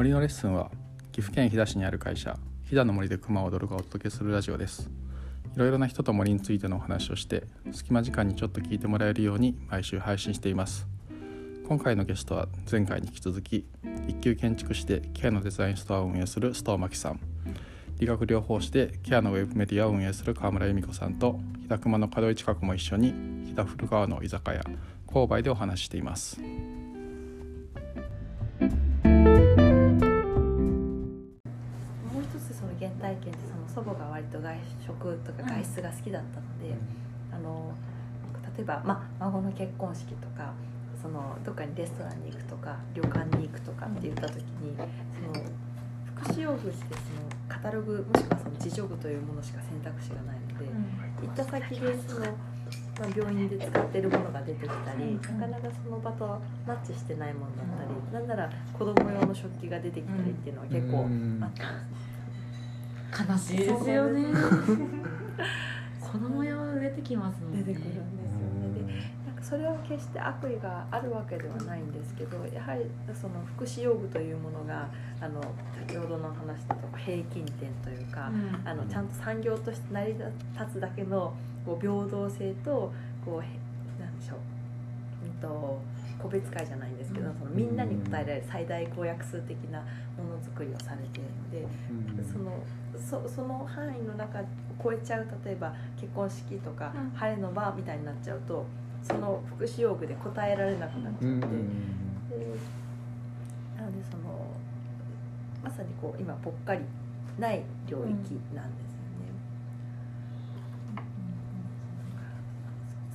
森のレッスンは岐阜県飛騨市にある会社飛騨の森で熊を踊るがお届けするラジオです。いろいろな人と森についてのお話をして隙間時間にちょっと聞いてもらえるように毎週配信しています。今回のゲストは前回に引き続き一級建築士でケアのデザインストアを運営する須藤真希さん。理学療法士でケアのウェブメディアを運営する川村由美子さんと飛騨熊の門井近くも一緒に飛騨古川の居酒屋購買でお話ししています。ったので、あの例えば、まあ、孫の結婚式とかそのどっかにレストランに行くとか旅館に行くとかって言った時にその福祉用具ってそのカタログもしくはその自助具というものしか選択肢がないので、行った先でその、まあ、病院で使ってるものが出てきたり、なかなかその場とマッチしてないものだったり、なんなら子供用の食器が出てきたりっていうのは結構あったんですね。悲しいですよね子供用出てきますもんね。出てくるんですよね。でなんかそれは決して悪意があるわけではないんですけどやはりその福祉用具というものがあの先ほどの話だと平均点というか、うん。あのちゃんと産業として成り立つだけのこう平等性とこうへなんでしょう、うん、と個別会じゃないんですけど、うん。そのみんなに応えられる最大公約数的なものづくりをされているので。そのそその範囲の中を超えちゃう例えば結婚式とか、うん。晴れの場みたいになっちゃうとその福祉用具で答えられなくなっちゃって、でなのでそのまさにこう今ぽっかりない領域なんですよね。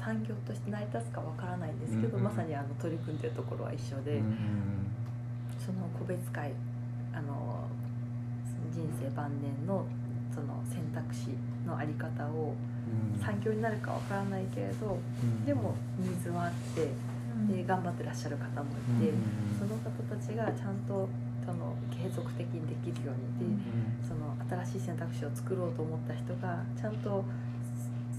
産業として成り立つかわからないんですけど、うんまさにあの取り組んでるところは一緒で、その個別会あの人生晩年のその選択肢のあり方を産業になるかわからないけれどでもニーズはあってで頑張ってらっしゃる方もいてその方たちがちゃんとその継続的にできるようにでその新しい選択肢を作ろうと思った人がちゃんと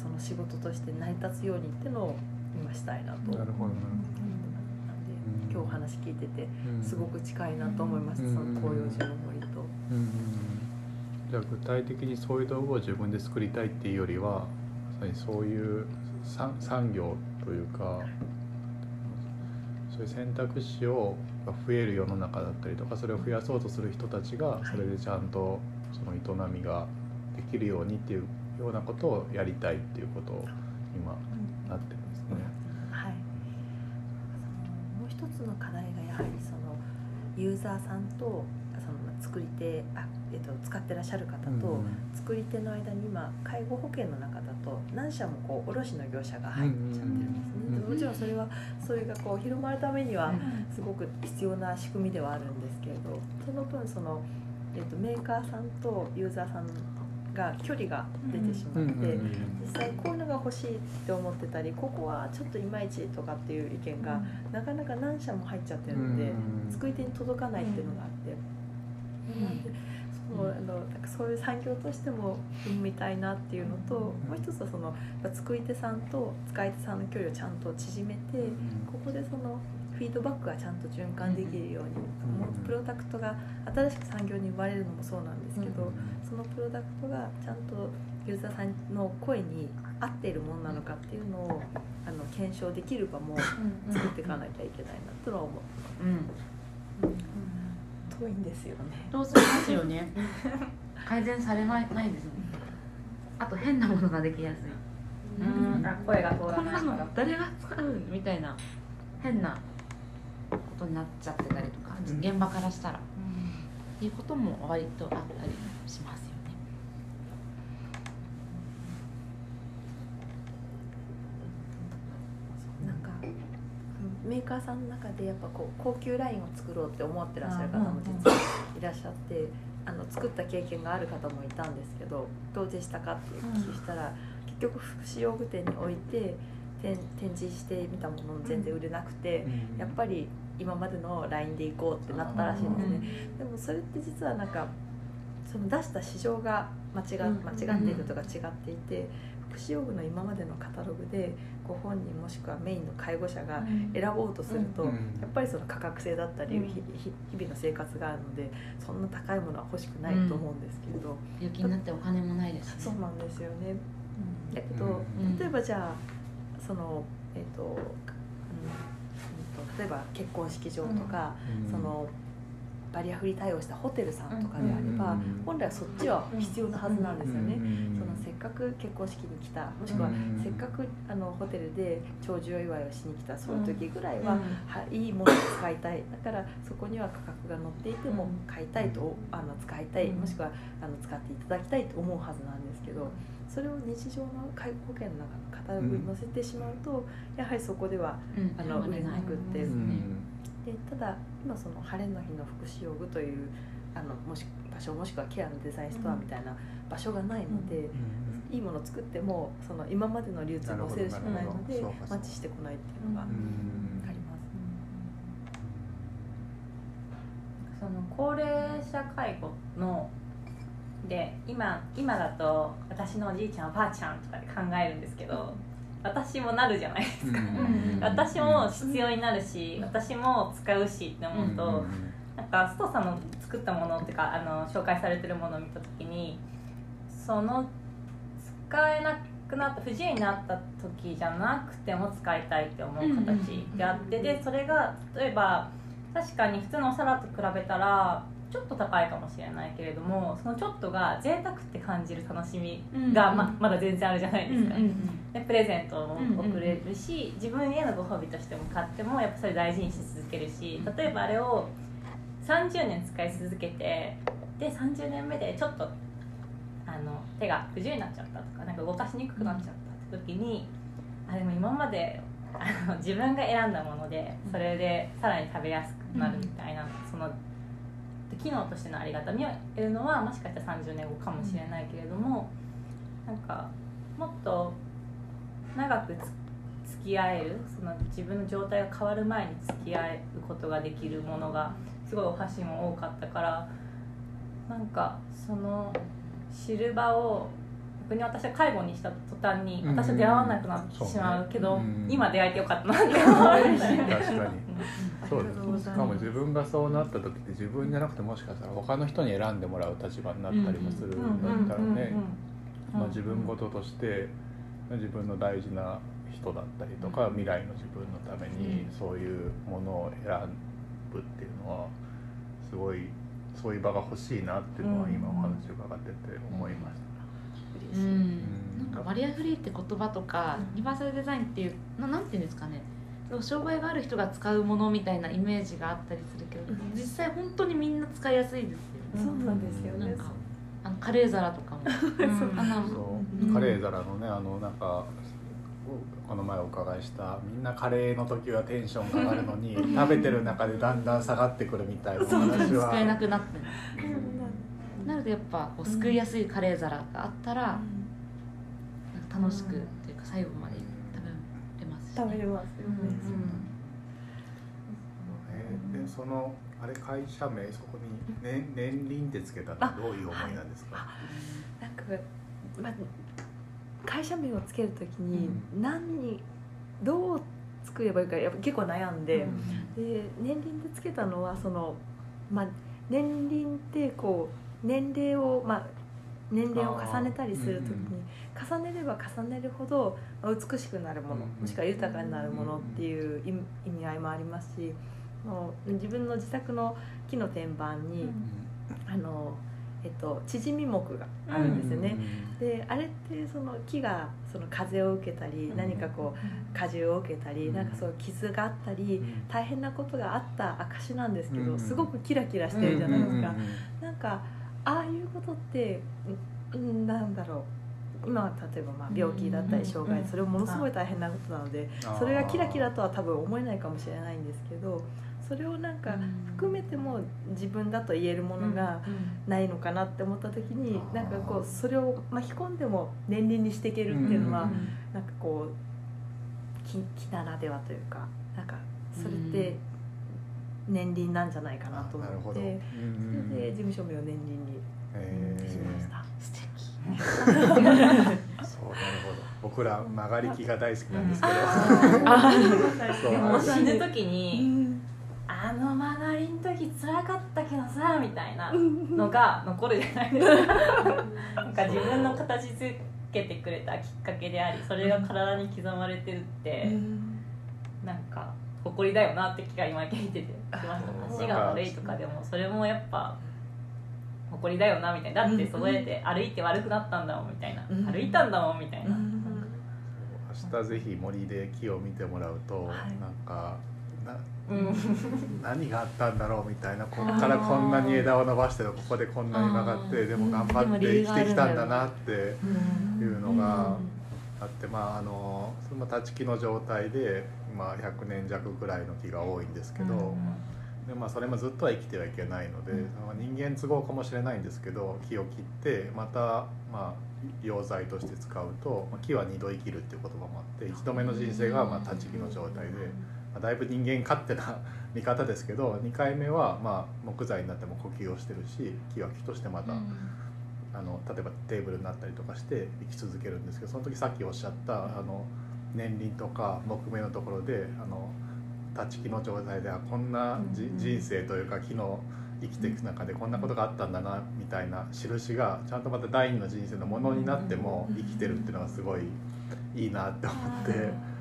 その仕事として成り立つようにってのを今したいなと。思ってなるほどなるなんでうん今日お話聞いててすごく近いなと思います、うん。その紅葉樹の森と。うん。うんうんじゃあ具体的にそういう道具を自分で作りたいっていうよりはまさにそういう産産業というかそういう選択肢をが増える世の中だったりとかそれを増やそうとする人たちがそれでちゃんとその営みができるようにっていうようなことをやりたいっていうことを今なってるんですね。はい、そのもう一つの課題がやはりそのユーザーさんとその作り手あ、えっと、使ってらっしゃる方と、作り手の間に今介護保険の中だと何社もこう卸の業者が入っちゃってるんですね、もちろんそれはそれがこう広まるためにはすごく必要な仕組みではあるんですけれどその分その、えっと、メーカーさんとユーザーさんが距離が出てしまって、実際こういうのが欲しいって思ってたりここはちょっといまいちとかっていう意見がなかなか何社も入っちゃってるので、作り手に届かないっていうのがあって、そうあのなんかそういう産業としても見たいなっていうのと、もう一つはその作り手さんと使い手さんの距離をちゃんと縮めて、ここでそのフィードバックがちゃんと循環できるように、もうプロダクトが新しく産業に生まれるのもそうなんですけど、そのプロダクトがちゃんとユーザーさんの声に合っているものなのかっていうのをあの検証できる場も作っていかなきゃいけないなとは思ってうん。遠いん。ですよね。どうしますよね改善されないないですねあと変なものができやすいうん。あ声が通らないからの誰が使うみたいな変なことになっちゃってたりとか、うん。現場からしたら。っていうことも割とあったりしますよね。なんかメーカーさんの中でやっぱこう高級ラインを作ろうって思ってらっしゃる方も実はいらっしゃってあの作った経験がある方もいたんですけどどうでしたかってお聞きしたら、結局福祉用具店に置いて展展示してみたもの全然売れなくて、やっぱり今までのラインで行こうってなったらしいんですね。でもそれって実はなんかその出した市場が間違うん。間違っているとか違っていて、福福祉用具の今までのカタログでご本人もしくはメインの介護者がうん。選ぼうとすると、うん。やっぱりその価格性だったり、日々の生活があるのでそんな高いものは欲しくないと思うんですけれど、病気になってお金もないですしね。そうなんですよね。だけど、うん。例えばじゃあそのえっ、と,、うん例えば結婚式場とか、そのバリアフリー対応したホテルさんとかであれば、うん。本来はそっちは必要なはずなんですよね。うん。そのせっかく結婚式に来たもしくはうんせっかくあのホテルで長寿祝いをしに来たそういう時ぐらいは、うん。はいいものを使いたい。だからそこには価格が載っていてもうん買いたいとあの使いたい、うんもしくはあの使っていただきたいと思うはずなんですけどそれを日常の介護保険の中のカタログに載せてしまうと、やはりそこではうん。あの売れなくってう。ん。でただ今その晴れの日の福祉用具というあのもし場所もしくはケアのデザインストアみたいな場所がないので、いいものを作ってもその今までの流通に載せるしかないのでマッチしてこないっていうのがあうりんます。その高齢者介護ので今今だと私のおじいちゃんおばあちゃんとかで考えるんですけど私もなるじゃないですか、うん私も必要になるし私も使うしって思うと、なんか須藤さんの作ったものっていうかあの紹介されてるものを見た時にその使えなくなった不自由になった時じゃなくても使いたいって思う形であってでそれが例えば確かに普通のお皿と比べたらちょっと高いかもしれないけれどもそのちょっとが贅沢って感じる楽しみがままだ全然あるじゃないですか。でプレゼントも送れるし、自分へのご褒美としても買ってもやっぱそれ大事にし続けるし例えばあれを30年使い続けてで30年目でちょっとあの手が不自由になっちゃったとかなんか動かしにくくなっちゃったって時にあでも今まであの自分が選んだものでそれでさらに食べやすくなるみたいな、その機能としてのありがたみを得るのはもしかしたら30年後かもしれないけれども、なんかもっと長くつ付き合えるその自分の状態が変わる前に付き合えることができるものがすごいお箸も多かったからなんかそのシルバーを逆に私は介護にした途端にうん。私は出会わなくなってしまうけど、そうねうん。今出会えてよかったなって 思う。んだよね。確かに そうですしかも自分がそうなった時って自分じゃなくてもしかしたら他の人に選んでもらう立場になったりもするんだったらねまあ自分事として自分の大事な人だったりとか未来の自分のためにそういうものを選ぶっていうのはすごいそういう場が欲しいなっていうのは今お話を伺ってて思いました。なんかバリアフリーって言葉とかユニバーサルデザインっていうななんていうんですかね障害がある人が使うものみたいなイメージがあったりするけど、うん。実際本当にみんな使いやすいですよね、そうなんですよね。なんかあのカレー皿とかも、う。ん。カレー皿のねあのなんかこの前お伺いしたみんなカレーの時はテンションが上がるのに食べてる中でだんだん下がってくるみたいなそう話は。使えなくなってなのでやっぱこう救いやすいカレー皿があったら、なんか楽しくうんっていうか最後まで食べれますよね、えでそのあれ会社名そこに年年輪ってつけたのはどういう思いなんですか？なんか、まあ、会社名をつけるときに何にどう作ればいいかやっぱ結構悩んで、で年輪でつけたのはその、まあ、年輪ってこう年齢を、まあ、年齢を重ねたりするときに、重ねれば重ねるほどまあ美しくなるもの、うんもしくは豊かになるものっていう意味合いもありますしもう自分の自宅の木の天板に、あのえっと、縮み木があるんですよね。であれってその木がその風を受けたり、うん何かこう荷重を受けたり、うんなんかそう傷があったり、大変なことがあった証なんですけど、うんすごくキラキラしてるじゃないですか、うん。なんかああいうことってうんなんだろう今は例えばまあ病気だったりうん障害うん。それものすごい大変なことなのでそれがキラキラとは多分思えないかもしれないんですけどそれをなんか含めても自分だと言えるものがないのかなって思った時になんかこうそれを巻き込んでも年輪にしていけるっていうのはなんかこう木木ならではというかなんかそれって年輪なんじゃないかなと。思ってうんそれで事務所名を年輪にえーしました。そうなるほど。僕ら曲がり木が大好きなんですけど、そう。もう死ぬ時うに、んあの曲がりの時辛かったけどさみたいなのが残るじゃないですか。なんか自分の形づけてくれたきっかけでありそれが体に刻まれてるって、なんか誇りだよなって気が今聞いててしました。足が悪いとかでもそれもやっぱ誇りだよなみたいな。だってそうやって歩いて悪くなったんだもんみたいな、うん。歩いたんだもんみたいな、明日ぜひ森で木を見てもらうと、はい。なんかなうん。何があったんだろうみたいな。こっからこんなに枝を伸ばしてここでこんなに曲がってでも頑張って生きてきたんだなっていうのがうん。あってまああのその立ち木の状態で、まあ、100年弱ぐらいの木が多いんですけど、でまあ、それもずっとは生きてはいけないので、うん。まあ人間都合かもしれないんですけど木を切ってまた、まあ、溶剤として使うと、まあ、木は二度生きるっていう言葉もあって一度目の人生がまあ立ち木の状態で、まあ、だいぶ人間勝手な 見方ですけど2回目はまあ木材になっても呼吸をしてるし木は木としてまた、あの例えばテーブルになったりとかして生き続けるんですけどその時さっきおっしゃったあの年輪とか木目のところであの立ち木の状態ではこんな人生というか木の生きていく中でこんなことがあったんだなみたいな印がちゃんとまた第二の人生のものになっても生きてるっていうのがすごいいいなって思って。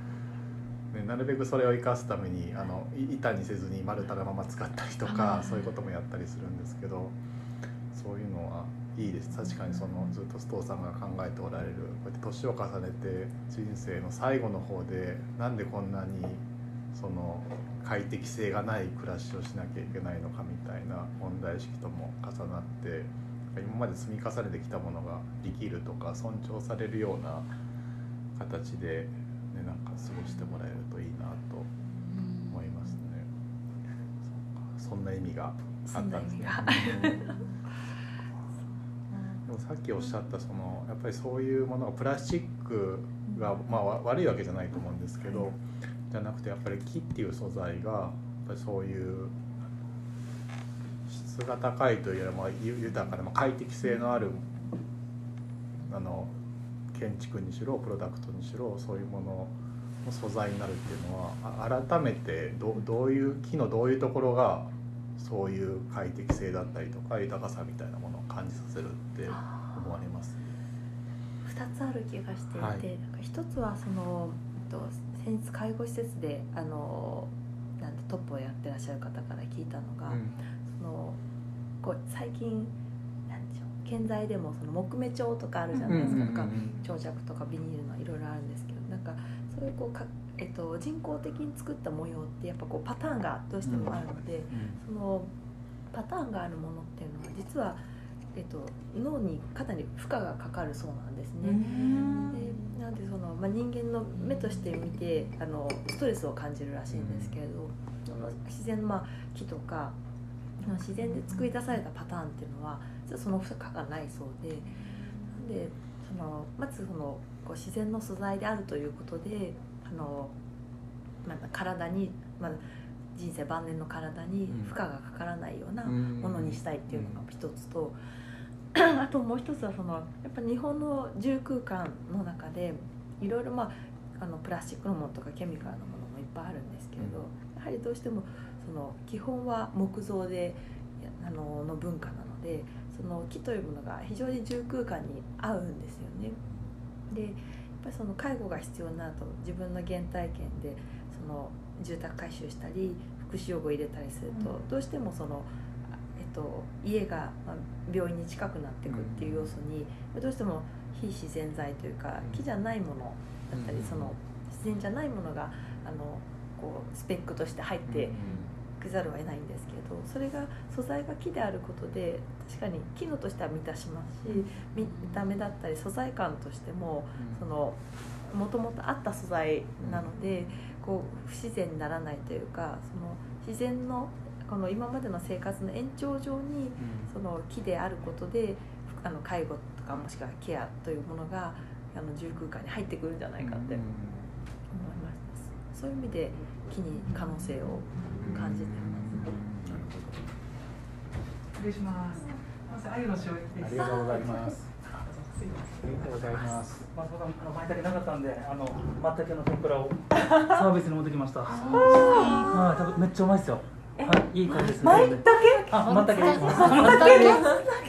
ね、なるべくそれを生かすためにあのい板にせずに丸太のまま使ったりとかそういうこともやったりするんですけどそういうのはいいです。確かにそのずっと須藤さんが考えておられるこうやって年を重ねて人生の最後の方でなんでこんなにその快適性がない暮らしをしなきゃいけないのかみたいな問題意識とも重なって今まで積み重ねてきたものが生きるとか尊重されるような形で、ね、なんか過ごしてもらえるといいなと思いますね。そうかそんな意味があったんですね。うんでもさっきおっしゃったそのやっぱりそういうものがプラスチックが、まあ、わ悪いわけじゃないと思うんですけどじゃなくてやっぱり木っていう素材がやっぱりそういう質が高いというよりもゆ豊かなまあ快適性のあるあの建築にしろプロダクトにしろそういうものの素材になるっていうのはあ改めてどどういう木のどういうところがそういう快適性だったりとか豊かさみたいなものを感じさせるって思われます。2つある気がしていて、はいなんか一つはそのえっと先日介護施設であのなんてトップをやってらっしゃる方から聞いたのが、そのこう最近なんでしょう建材でもその木目調とかあるじゃないですか、とか長尺とかビニールのいろいろあるんですけどなんかそういうこうか、えっと、人工的に作った模様ってやっぱこうパターンがどうしてもあるので、そのパターンがあるものっていうのは実は、えっと、脳にかなり負荷がかかるそうなんですね。でなんでその、まあ、人間の目として見てあのストレスを感じるらしいんですけれど、その自然の、まあ、木とか自然で作り出されたパターンっていうのは実はその負荷がないそうでなんでそのまずそのこう自然の素材であるということであの、まあ、体に、まあ、人生晩年の体に負荷がかからないようなものにしたいっていうのが一つと、あともう一つはそのやっぱ日本の住空間の中でいろいろまああのプラスチックのものとかケミカルのものもいっぱいあるんですけれど、やはりどうしてもその基本は木造でやあのの文化なのでその木というものが非常に住空間に合うんですよね。でやっぱりその介護が必要になると自分の原体験でその住宅改修したり福祉用具を入れたりすると、うんどうしてもその、あえっと、家が、まあ、病院に近くなっていくっていう要素に、どうしても非自然材というか木じゃないものだったり、うん。その自然じゃないものがあのこうスペックとして入ってくざるを得ないんですけどそれが素材が木であることで確かに機能としては満たしますし見た目だったり素材感としてもそのもともとあった素材なのでこう不自然にならないというかその自然のこの今までの生活の延長上にその木であることであの介護とかもしくはケアというものがあの住空間に入ってくるんじゃないかって思いますそういう意味で木に可能性を感じてますなるほど失礼します。まず、鮎の塩焼きです。ありがとうございます。失りがとうございます。まあ、僕はあの舞茸なかったんで、あの松茸の天ぷらをサービスに持ってきました。はい、多分めっちゃうまいですよ。はい、いい感じですね。舞茸？あ、松茸です。松茸？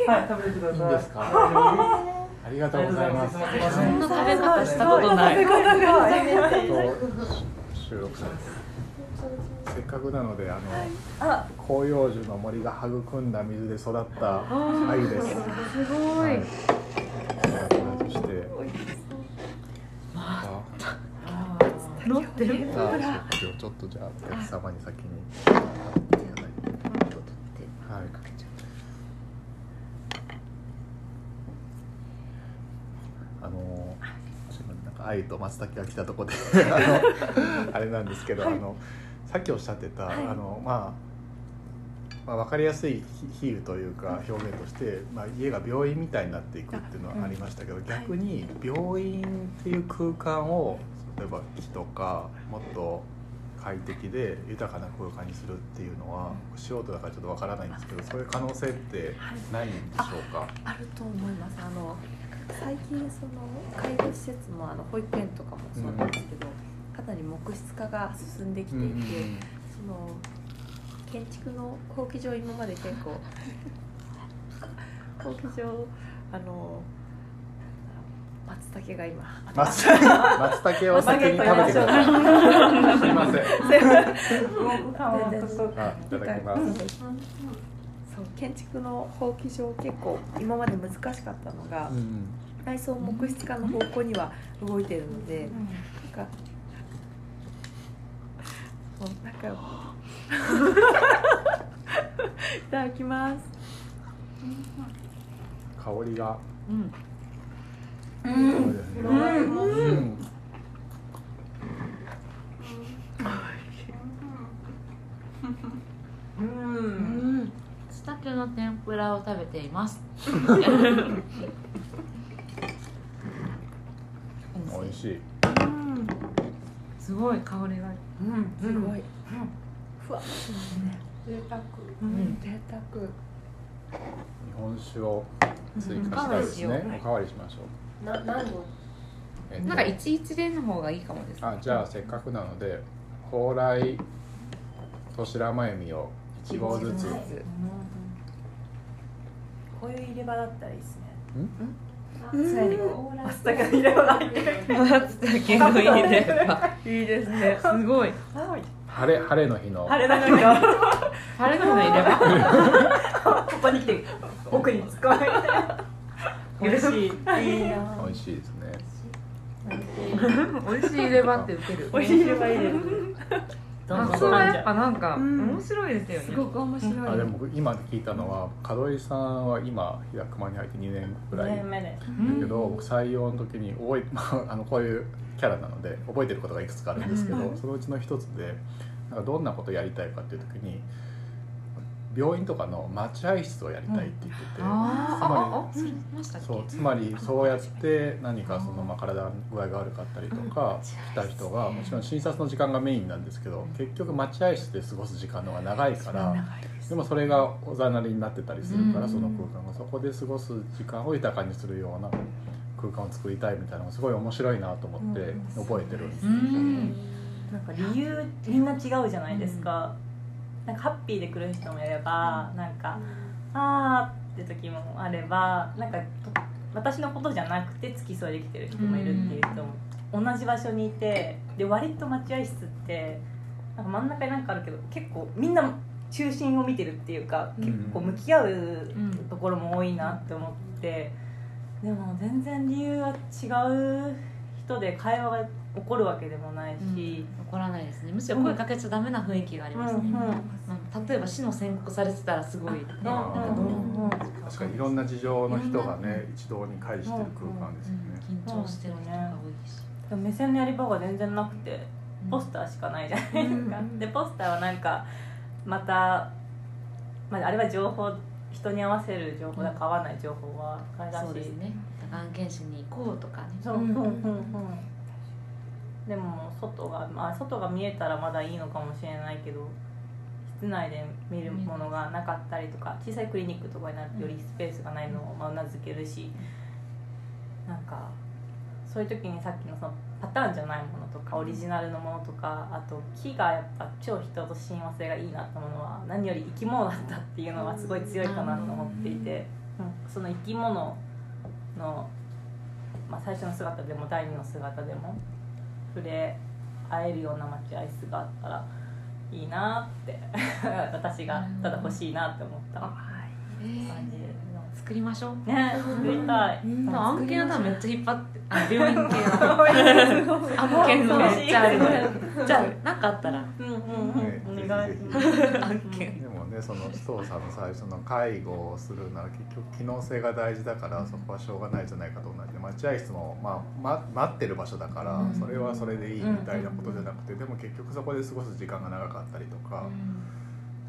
はい、食べてください。いいですか？はありがとうございます。ありがとうございますそんな食べ方したことない食べ方が収録されてせっかくなのであのあ広葉樹の森が育んだ水で育った鮎です。すごい。そして、あ乗ってる？ちょっとじゃあお客様に先にいただいて。はい。あのなんか鮎と松茸が来たところで あのあれなんですけど、あのさっきおっしゃってた、あのまあ。まあ、分かりやすい比喩というか表現として、まあ、家が病院みたいになっていくっていうのはありましたけど、逆に病院っていう空間を例えば木とかもっと快適で豊かな空間にするっていうのは素人だからちょっと分からないんですけどそういう可能性ってないんでしょうか、あると思います。あの最近その介護施設もあの保育園とかもそうなんですけど、かなり木質化が進んできていて、その建築の法規上今まで結構法規上あの松茸が今。松松茸を先に食べてください。すいませんあいただきます。そう建築の法規上結構今まで難しかったのが、うん内装木質化の方向には動いてるので、なんかもうなんか いただきます。香りが。うんうん。うん。スタケの天ぷらを食べています美味しいすごい香りがうん。すごい、ふわっとすね贅沢うん。贅沢日本酒を追加したいですねうおかわりしましょうな何度えっとなんか一一連の方がいいかもです。あじゃあせっかくなので蓬莱と白真由美を1合ずつ。こういう入れ歯だったらいいですね。うん？常にこう松茸の入れ歯。が入ってる松茸の入れ歯。いいですね。すごい。晴れ晴れの日の。晴れの日の。入れ歯。ここに来て奥に突っ込め美味しい。いいな美味しいですね 美味しい入れ歯って受ける。美味しい入れ歯いいですどんどん発想はやっぱなんかうん。面白いですよね。すごく面白い。あでも僕今聞いたのは門井さんは今日高間に入って2年ぐらい2年目です。だけど僕採用の時に覚え、まあ、あのこういうキャラなので覚えてることがいくつかあるんですけど、そのうちの一つでなんかどんなことやりたいかっていう時に病院とかの待合室をやりたいって言ってて、あーあああそれましたっけ？そうつまりそうやって何かその、まあ、体の具合が悪かったりとか来た人がもちろん診察の時間がメインなんですけど結局待合室で過ごす時間の方が長いからでもそれがおざなりになってたりするからうん。その空間がそこで過ごす時間を豊かにするような空間を作りたいみたいなのがすごい面白いなと思って覚えてるんですう。ん。なんか理由みんな違うじゃないですか、なんかハッピーで来る人もいればなんかあーって時もあればなんかと私のことじゃなくて付き添いできてる人もいるっていう人も同じ場所にいてで割と待合室ってなんか真ん中になんかあるけど結構みんな中心を見てるっていうか結構向き合うところも多いなって思ってでも全然理由は違う人で会話が起こるわけでもないし。怒らないですね。むしろ声かけちゃダメな雰囲気がありますね、うんうん。なんか例えば死の宣告されてたらすごい、ねうんうんうん。確かにいろんな事情の人がね一堂に会してる空間ですよね。緊張してる人が多いし、でも目線のやり場が全然なくてポスターしかないじゃないですか、うん。でポスターはなんかまた、まあ、あれは情報人に合わせる情報だから合わない情報はあれだし。そうですね。がん検診に行こうとかね。そううんうんうんうんでも外が、まあ、外が見えたらまだいいのかもしれないけど室内で見るものがなかったりとか小さいクリニックとかになるとよりスペースがないのをまあうなずけるしなんかそういう時にさっきのそのパターンじゃないものとかオリジナルのものとかあと木がやっぱ超人と親和性がいいなってものは何より生き物だったっていうのはすごい強いかなと思っていて、うん、その生き物の、まあ、最初の姿でも第二の姿でも触れ合えるような待合室があったらいいなって 私がただ欲しいなって思った。感じ作りましょう。ね作りたい、案件は多分めっちゃ引っ張って。あ病院系の。案件めっちゃある。のでじゃあ何かあったら。うんうんうん、ねお願い 案件ねその須藤さんの最初の介護をするなら結局機能性が大事だからそこはしょうがないじゃないかと同じで待合室も、まあ、ま待ってる場所だからうん。それはそれでいいみたいなことじゃなくてでも結局そこで過ごす時間が長かったりとか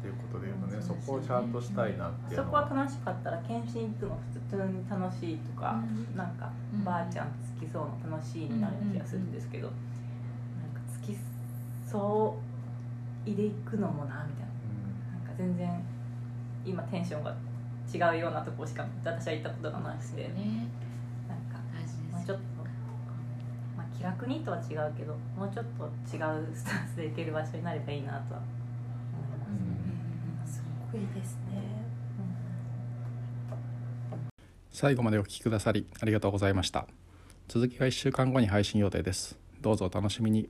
っていうことで言うとねそこをちゃんとしたいなっていうそのは。こは楽しかったら検診行くの普通に楽しいとか、うん。なんかうん。ばあちゃん好きそうな楽しいになる気がするんですけど、なんか好きそう入れいくのもなみたいな全然今テンションが違うようなとこしか私は行ったことがなくて、ねなんかもうちょっと、まあ、気楽にとは違うけどもうちょっと違うスタンスで行ける場所になればいいなとは思います。すごいですね最後までお聞きくださりありがとうございました続きは1週間後に配信予定ですどうぞお楽しみに